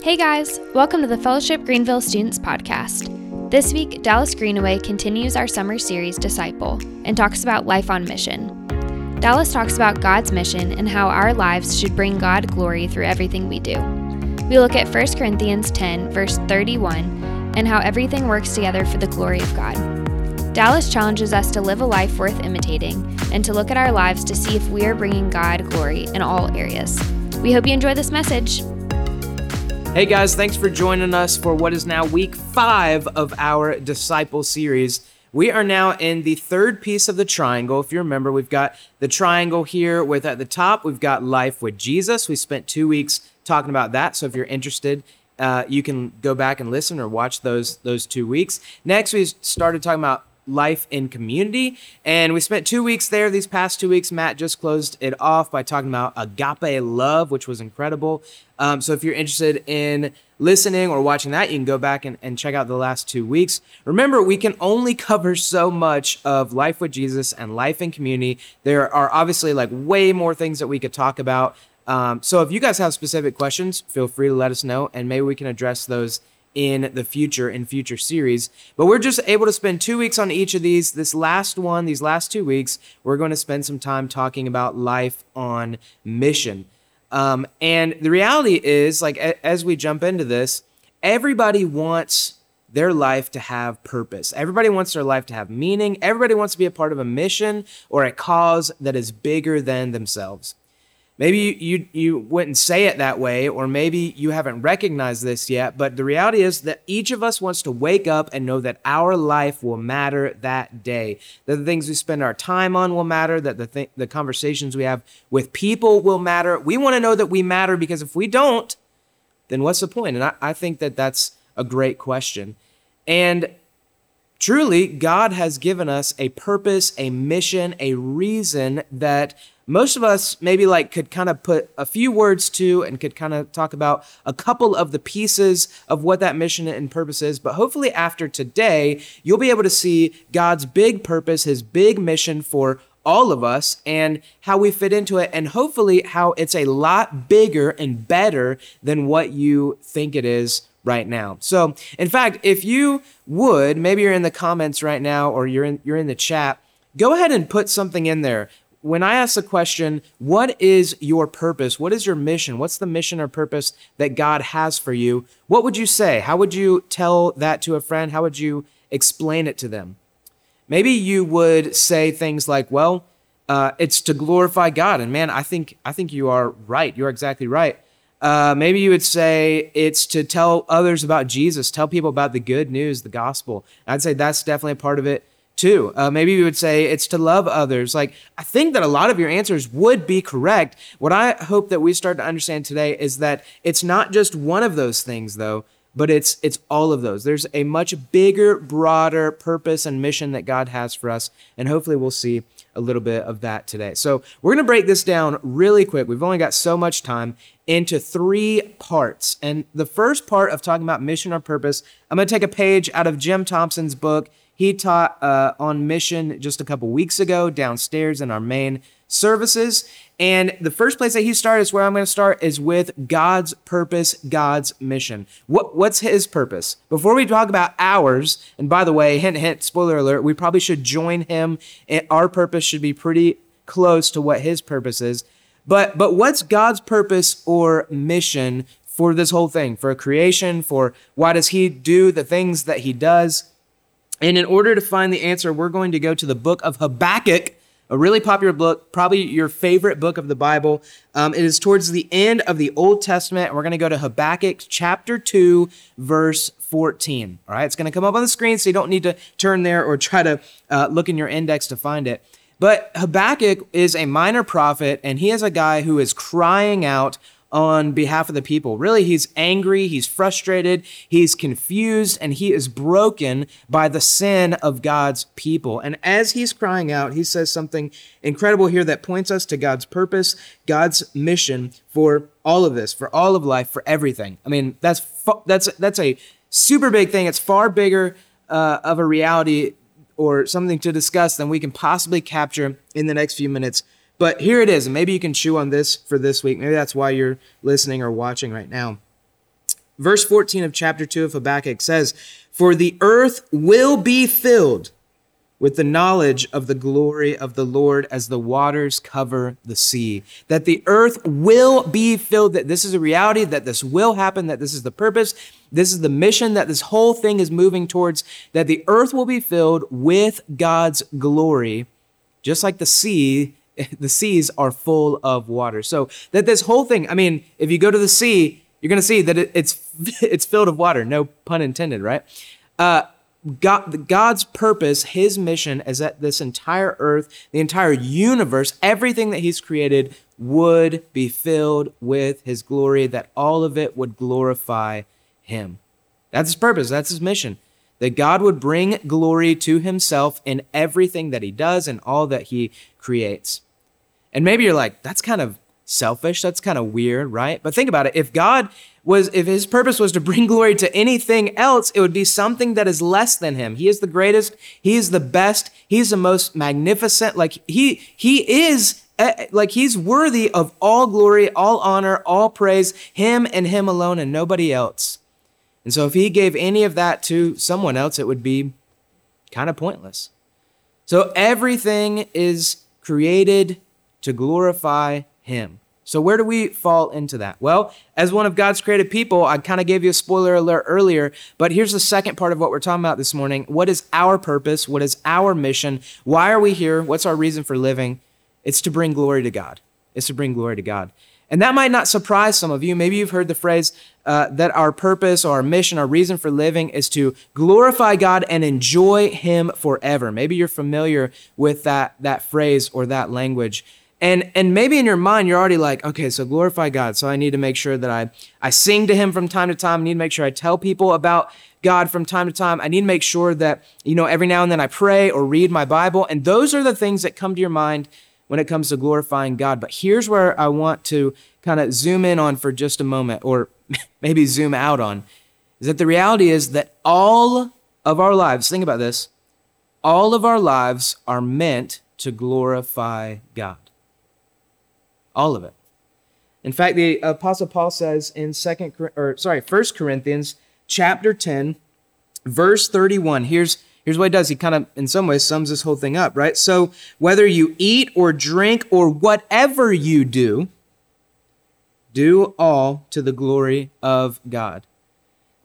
Hey guys, welcome to the Fellowship Greenville Students Podcast. This week, Dallas Greenaway continues our summer series Disciple and talks about life on mission. Dallas talks about God's mission and how our lives should bring God glory through everything we do. We look at 1 Corinthians 10, verse 31, and how everything works together for the glory of God. Dallas challenges us to live a life worth imitating and to look at our lives to see if we are bringing God glory in all areas. We hope you enjoy this message. Hey guys, thanks for joining us for what is now week five of our Disciple series. We are now in the third piece of the triangle. If you remember, we've got the triangle here with at the top, we've got life with Jesus. We spent two weeks talking about that. So if you're interested, uh, you can go back and listen or watch those those two weeks. Next, we started talking about life in community. And we spent two weeks there. These past two weeks, Matt just closed it off by talking about agape love, which was incredible. Um, so if you're interested in listening or watching that, you can go back and, and check out the last two weeks. Remember, we can only cover so much of life with Jesus and life in community. There are obviously like way more things that we could talk about. Um, so if you guys have specific questions, feel free to let us know, and maybe we can address those in the future in future series. But we're just able to spend two weeks on each of these. This last one, these last two weeks, we're going to spend some time talking about life on mission. Um, and the reality is, like, a- as we jump into this, everybody wants their life to have purpose. Everybody wants their life to have meaning. Everybody wants to be a part of a mission or a cause that is bigger than themselves. Maybe you, you, wouldn't say it that way, or maybe you haven't recognized this yet, but the reality is that each of us wants to wake up and know that our life will matter that day. That the things we spend our time on will matter, that the, th- the conversations we have with people will matter. We want to know that we matter because if we don't, then what's the point? And I, I think that that's a great question. And truly, God has given us a purpose, a mission, a reason that most of us maybe like could kind of put a few words to and could kind of talk about a couple of the pieces of what that mission and purpose is. But hopefully, after today, you'll be able to see God's big purpose, his big mission for all of us and how we fit into it, and hopefully, how it's a lot bigger and better than what you think it is right now. So, in fact, if you would, maybe you're in the comments right now or you're in you're in the chat, go ahead and put something in there when I ask the question, what is your purpose? What is your mission? What's the mission or purpose that God has for you? What would you say? How would you tell that to a friend? How would you explain it to them? Maybe you would say things like, well, uh, it's to glorify God. And man, I think, I think you are right. You're exactly right. Uh, maybe you would say it's to tell others about Jesus, tell people about the good news, the gospel. I'd say that's definitely a part of it too. Uh, maybe you would say it's to love others. Like, I think that a lot of your answers would be correct. What I hope that we start to understand today is that it's not just one of those things, though, but it's it's all of those. There's a much bigger, broader purpose and mission that God has for us, and hopefully we'll see a little bit of that today. So we're going to break this down really quick. We've only got so much time into three parts. And the first part of talking about mission or purpose, I'm going to take a page out of Jim Thompson's book. He taught uh, on mission just a couple weeks ago downstairs in our main services. And the first place that he started is where I'm going to start is with God's purpose, God's mission. What, what's his purpose? Before we talk about ours, and by the way, hint, hint, spoiler alert, we probably should join him. Our purpose should be pretty close to what his purpose is. But, but what's God's purpose or mission for this whole thing? For creation? For why does he do the things that he does? And in order to find the answer, we're going to go to the book of Habakkuk, a really popular book, probably your favorite book of the Bible. Um, it is towards the end of the Old Testament, we're going to go to Habakkuk chapter 2, verse 14. All right, it's going to come up on the screen, so you don't need to turn there or try to uh, look in your index to find it. But Habakkuk is a minor prophet, and he is a guy who is crying out on behalf of the people. Really, he's angry, he's frustrated, he's confused, and he is broken by the sin of God's people. And as he's crying out, he says something incredible here that points us to God's purpose, God's mission for all of this, for all of life, for everything. I mean, that's that's that's a super big thing. It's far bigger uh, of a reality or something to discuss than we can possibly capture in the next few minutes but here it is, and maybe you can chew on this for this week. Maybe that's why you're listening or watching right now. Verse 14 of chapter 2 of Habakkuk says, For the earth will be filled with the knowledge of the glory of the Lord as the waters cover the sea. That the earth will be filled, that this is a reality, that this will happen, that this is the purpose, this is the mission that this whole thing is moving towards, that the earth will be filled with God's glory, just like the sea. The seas are full of water. So that this whole thing, I mean, if you go to the sea, you're going to see that it's it's filled with water. No pun intended, right? Uh, God, God's purpose, His mission, is that this entire earth, the entire universe, everything that He's created would be filled with His glory. That all of it would glorify Him. That's His purpose. That's His mission. That God would bring glory to Himself in everything that He does and all that He creates. And maybe you're like, that's kind of selfish. That's kind of weird, right? But think about it. If God was, if his purpose was to bring glory to anything else, it would be something that is less than him. He is the greatest. He is the best. He's the most magnificent. Like he, he is eh, like he's worthy of all glory, all honor, all praise, him and him alone and nobody else. And so if he gave any of that to someone else, it would be kind of pointless. So everything is created to glorify him. So, where do we fall into that? Well, as one of God's created people, I kind of gave you a spoiler alert earlier, but here's the second part of what we're talking about this morning. What is our purpose? What is our mission? Why are we here? What's our reason for living? It's to bring glory to God. It's to bring glory to God. And that might not surprise some of you. Maybe you've heard the phrase uh, that our purpose or our mission, our reason for living is to glorify God and enjoy Him forever. Maybe you're familiar with that, that phrase or that language. And and maybe in your mind you're already like, okay, so glorify God. So I need to make sure that I I sing to him from time to time. I need to make sure I tell people about God from time to time. I need to make sure that, you know, every now and then I pray or read my Bible. And those are the things that come to your mind when it comes to glorifying God. But here's where I want to kind of zoom in on for just a moment, or maybe zoom out on, is that the reality is that all of our lives, think about this, all of our lives are meant to glorify God. All of it. In fact, the apostle Paul says in second or sorry, 1 Corinthians chapter 10 verse 31. Here's here's what he does. He kind of in some ways sums this whole thing up, right? So, whether you eat or drink or whatever you do, do all to the glory of God.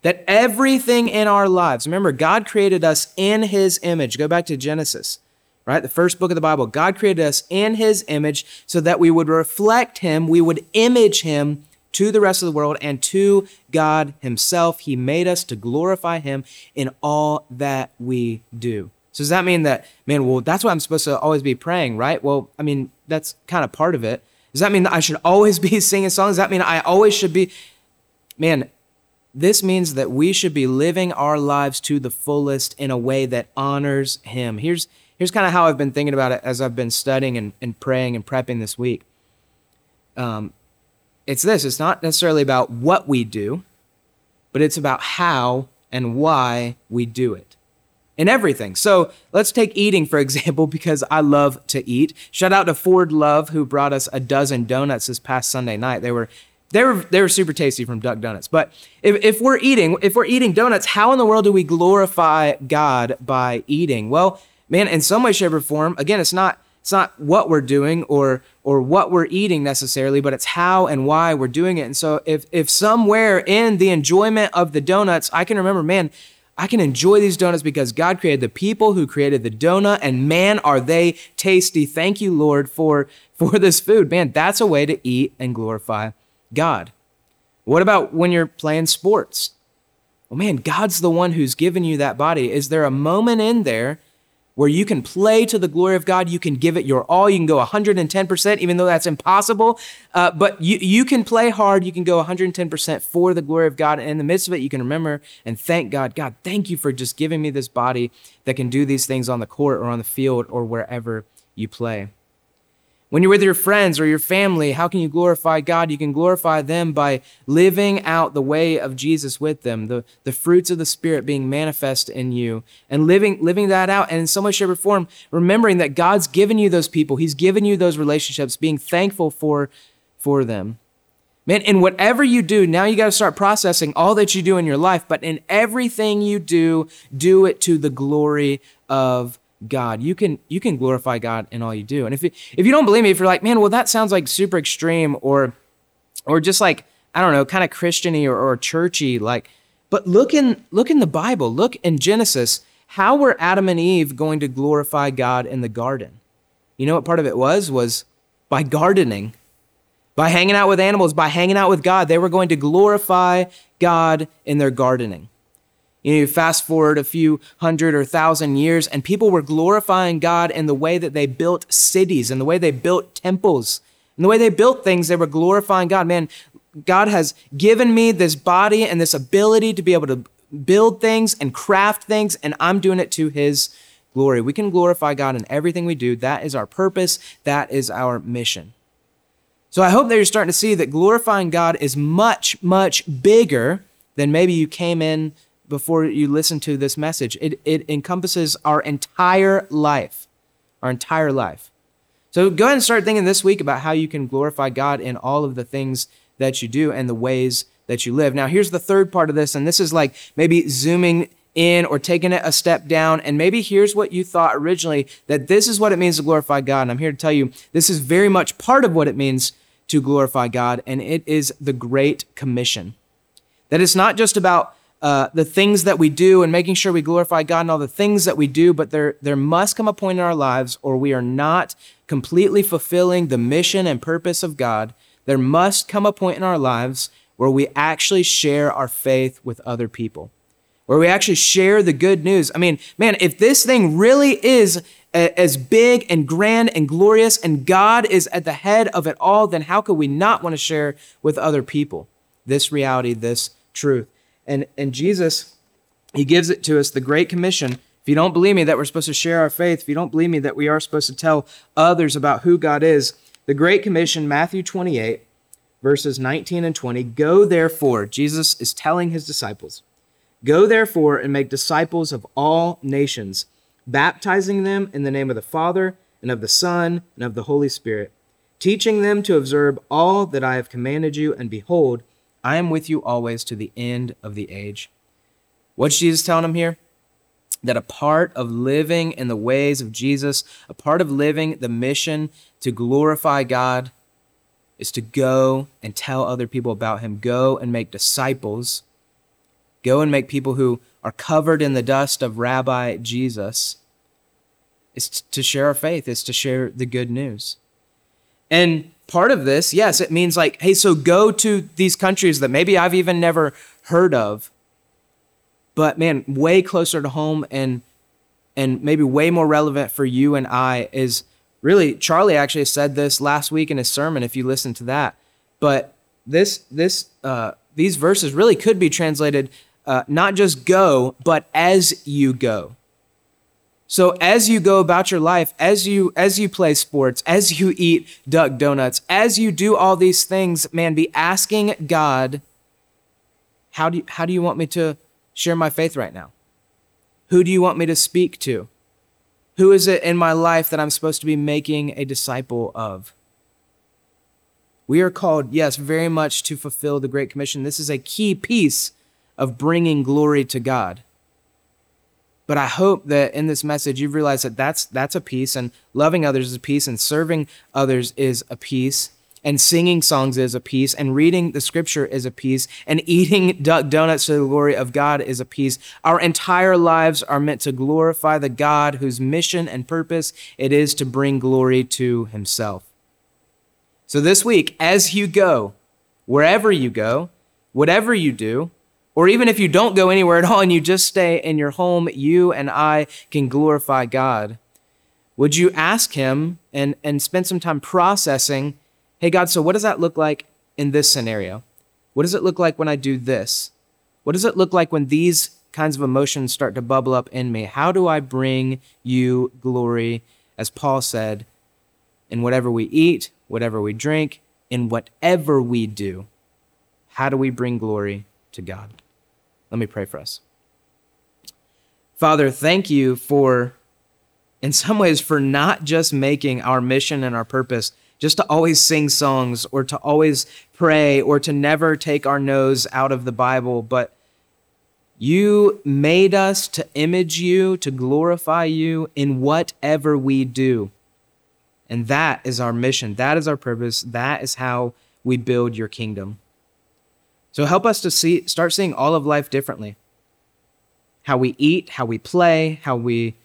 That everything in our lives, remember, God created us in his image. Go back to Genesis right? The first book of the Bible. God created us in his image so that we would reflect him, we would image him to the rest of the world and to God himself. He made us to glorify him in all that we do. So does that mean that, man, well, that's why I'm supposed to always be praying, right? Well, I mean, that's kind of part of it. Does that mean that I should always be singing songs? Does that mean I always should be? Man, this means that we should be living our lives to the fullest in a way that honors Him. Here's, here's kind of how I've been thinking about it as I've been studying and, and praying and prepping this week. Um, it's this it's not necessarily about what we do, but it's about how and why we do it in everything. So let's take eating, for example, because I love to eat. Shout out to Ford Love, who brought us a dozen donuts this past Sunday night. They were they were they were super tasty from Duck Donuts. But if, if we're eating, if we're eating donuts, how in the world do we glorify God by eating? Well, man, in some way, shape, or form, again, it's not it's not what we're doing or or what we're eating necessarily, but it's how and why we're doing it. And so if if somewhere in the enjoyment of the donuts, I can remember, man, I can enjoy these donuts because God created the people who created the donut, and man, are they tasty. Thank you, Lord, for for this food. Man, that's a way to eat and glorify God. What about when you're playing sports? Well, man, God's the one who's given you that body. Is there a moment in there where you can play to the glory of God. You can give it your all. You can go 110%, even though that's impossible. Uh, but you, you can play hard. You can go 110% for the glory of God. And in the midst of it, you can remember and thank God. God, thank you for just giving me this body that can do these things on the court or on the field or wherever you play. When you're with your friends or your family, how can you glorify God? You can glorify them by living out the way of Jesus with them, the, the fruits of the Spirit being manifest in you, and living, living that out. And in some way, shape, or form, remembering that God's given you those people, He's given you those relationships, being thankful for, for them. Man, in whatever you do, now you got to start processing all that you do in your life, but in everything you do, do it to the glory of God. You can you can glorify God in all you do. And if you, if you don't believe me, if you're like, man, well, that sounds like super extreme or or just like I don't know, kind of Christiany or, or churchy, like. But look in look in the Bible. Look in Genesis. How were Adam and Eve going to glorify God in the garden? You know what part of it was? Was by gardening, by hanging out with animals, by hanging out with God. They were going to glorify God in their gardening. You know, you fast forward a few hundred or thousand years, and people were glorifying God in the way that they built cities, and the way they built temples, and the way they built things. They were glorifying God. Man, God has given me this body and this ability to be able to build things and craft things, and I'm doing it to His glory. We can glorify God in everything we do. That is our purpose, that is our mission. So I hope that you're starting to see that glorifying God is much, much bigger than maybe you came in before you listen to this message. It, it encompasses our entire life, our entire life. So go ahead and start thinking this week about how you can glorify God in all of the things that you do and the ways that you live. Now, here's the third part of this, and this is like maybe zooming in or taking it a step down. And maybe here's what you thought originally that this is what it means to glorify God. And I'm here to tell you this is very much part of what it means to glorify God, and it is the Great Commission. That it's not just about uh, the things that we do and making sure we glorify God and all the things that we do, but there, there must come a point in our lives or we are not completely fulfilling the mission and purpose of God there must come a point in our lives where we actually share our faith with other people, where we actually share the good news. I mean, man, if this thing really is as big and grand and glorious and God is at the head of it all, then how could we not want to share with other people this reality, this truth? And, and Jesus, he gives it to us, the Great Commission. If you don't believe me that we're supposed to share our faith, if you don't believe me that we are supposed to tell others about who God is, the Great Commission, Matthew 28, verses 19 and 20 Go therefore, Jesus is telling his disciples, Go therefore and make disciples of all nations, baptizing them in the name of the Father, and of the Son, and of the Holy Spirit, teaching them to observe all that I have commanded you, and behold, I am with you always to the end of the age. What's Jesus telling them here? that a part of living in the ways of Jesus, a part of living the mission to glorify God, is to go and tell other people about Him. Go and make disciples. Go and make people who are covered in the dust of Rabbi Jesus. Is to share our faith, is to share the good news. And part of this, yes, it means like, hey, so go to these countries that maybe I've even never heard of but man, way closer to home and and maybe way more relevant for you and I is really Charlie actually said this last week in his sermon if you listen to that. But this this uh, these verses really could be translated uh, not just go, but as you go. So as you go about your life, as you as you play sports, as you eat duck donuts, as you do all these things, man, be asking God, how do you, how do you want me to share my faith right now? Who do you want me to speak to? Who is it in my life that I'm supposed to be making a disciple of? We are called, yes, very much to fulfill the Great Commission. This is a key piece of bringing glory to God. But I hope that in this message you've realized that that's, that's a piece, and loving others is a piece, and serving others is a piece and singing songs is a piece, and reading the scripture is a piece, and eating duck donuts to the glory of God is a piece. Our entire lives are meant to glorify the God whose mission and purpose it is to bring glory to himself. So this week, as you go, wherever you go, whatever you do, or even if you don't go anywhere at all and you just stay in your home, you and I can glorify God. Would you ask Him and, and spend some time processing hey, God, so what does that look like in this scenario? What does it look like when I do this? What does it look like when these kinds of emotions start to bubble up in me? How do I bring you glory, as Paul said, in whatever we eat, whatever we drink, in whatever we do? How do we bring glory to God? Let me pray for us. Father, thank you for, in some ways, for not just making our mission and our purpose just to always sing songs or to always pray or to never take our nose out of the Bible, but you made us to image you, to glorify you in whatever we do. And that is our mission. That is our purpose. That is how we build your kingdom. So help us to see start seeing all of life differently. How we eat, how we play, how we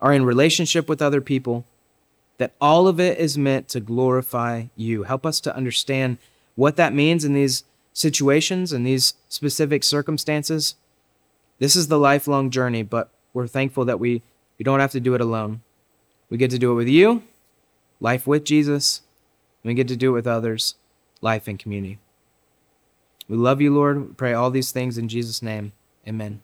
are in relationship with other people, that all of it is meant to glorify you. Help us to understand what that means in these situations and these specific circumstances. This is the lifelong journey, but we're thankful that we, we don't have to do it alone. We get to do it with you, life with Jesus, and we get to do it with others, life in community. We love you, Lord. We pray all these things in Jesus' name. Amen.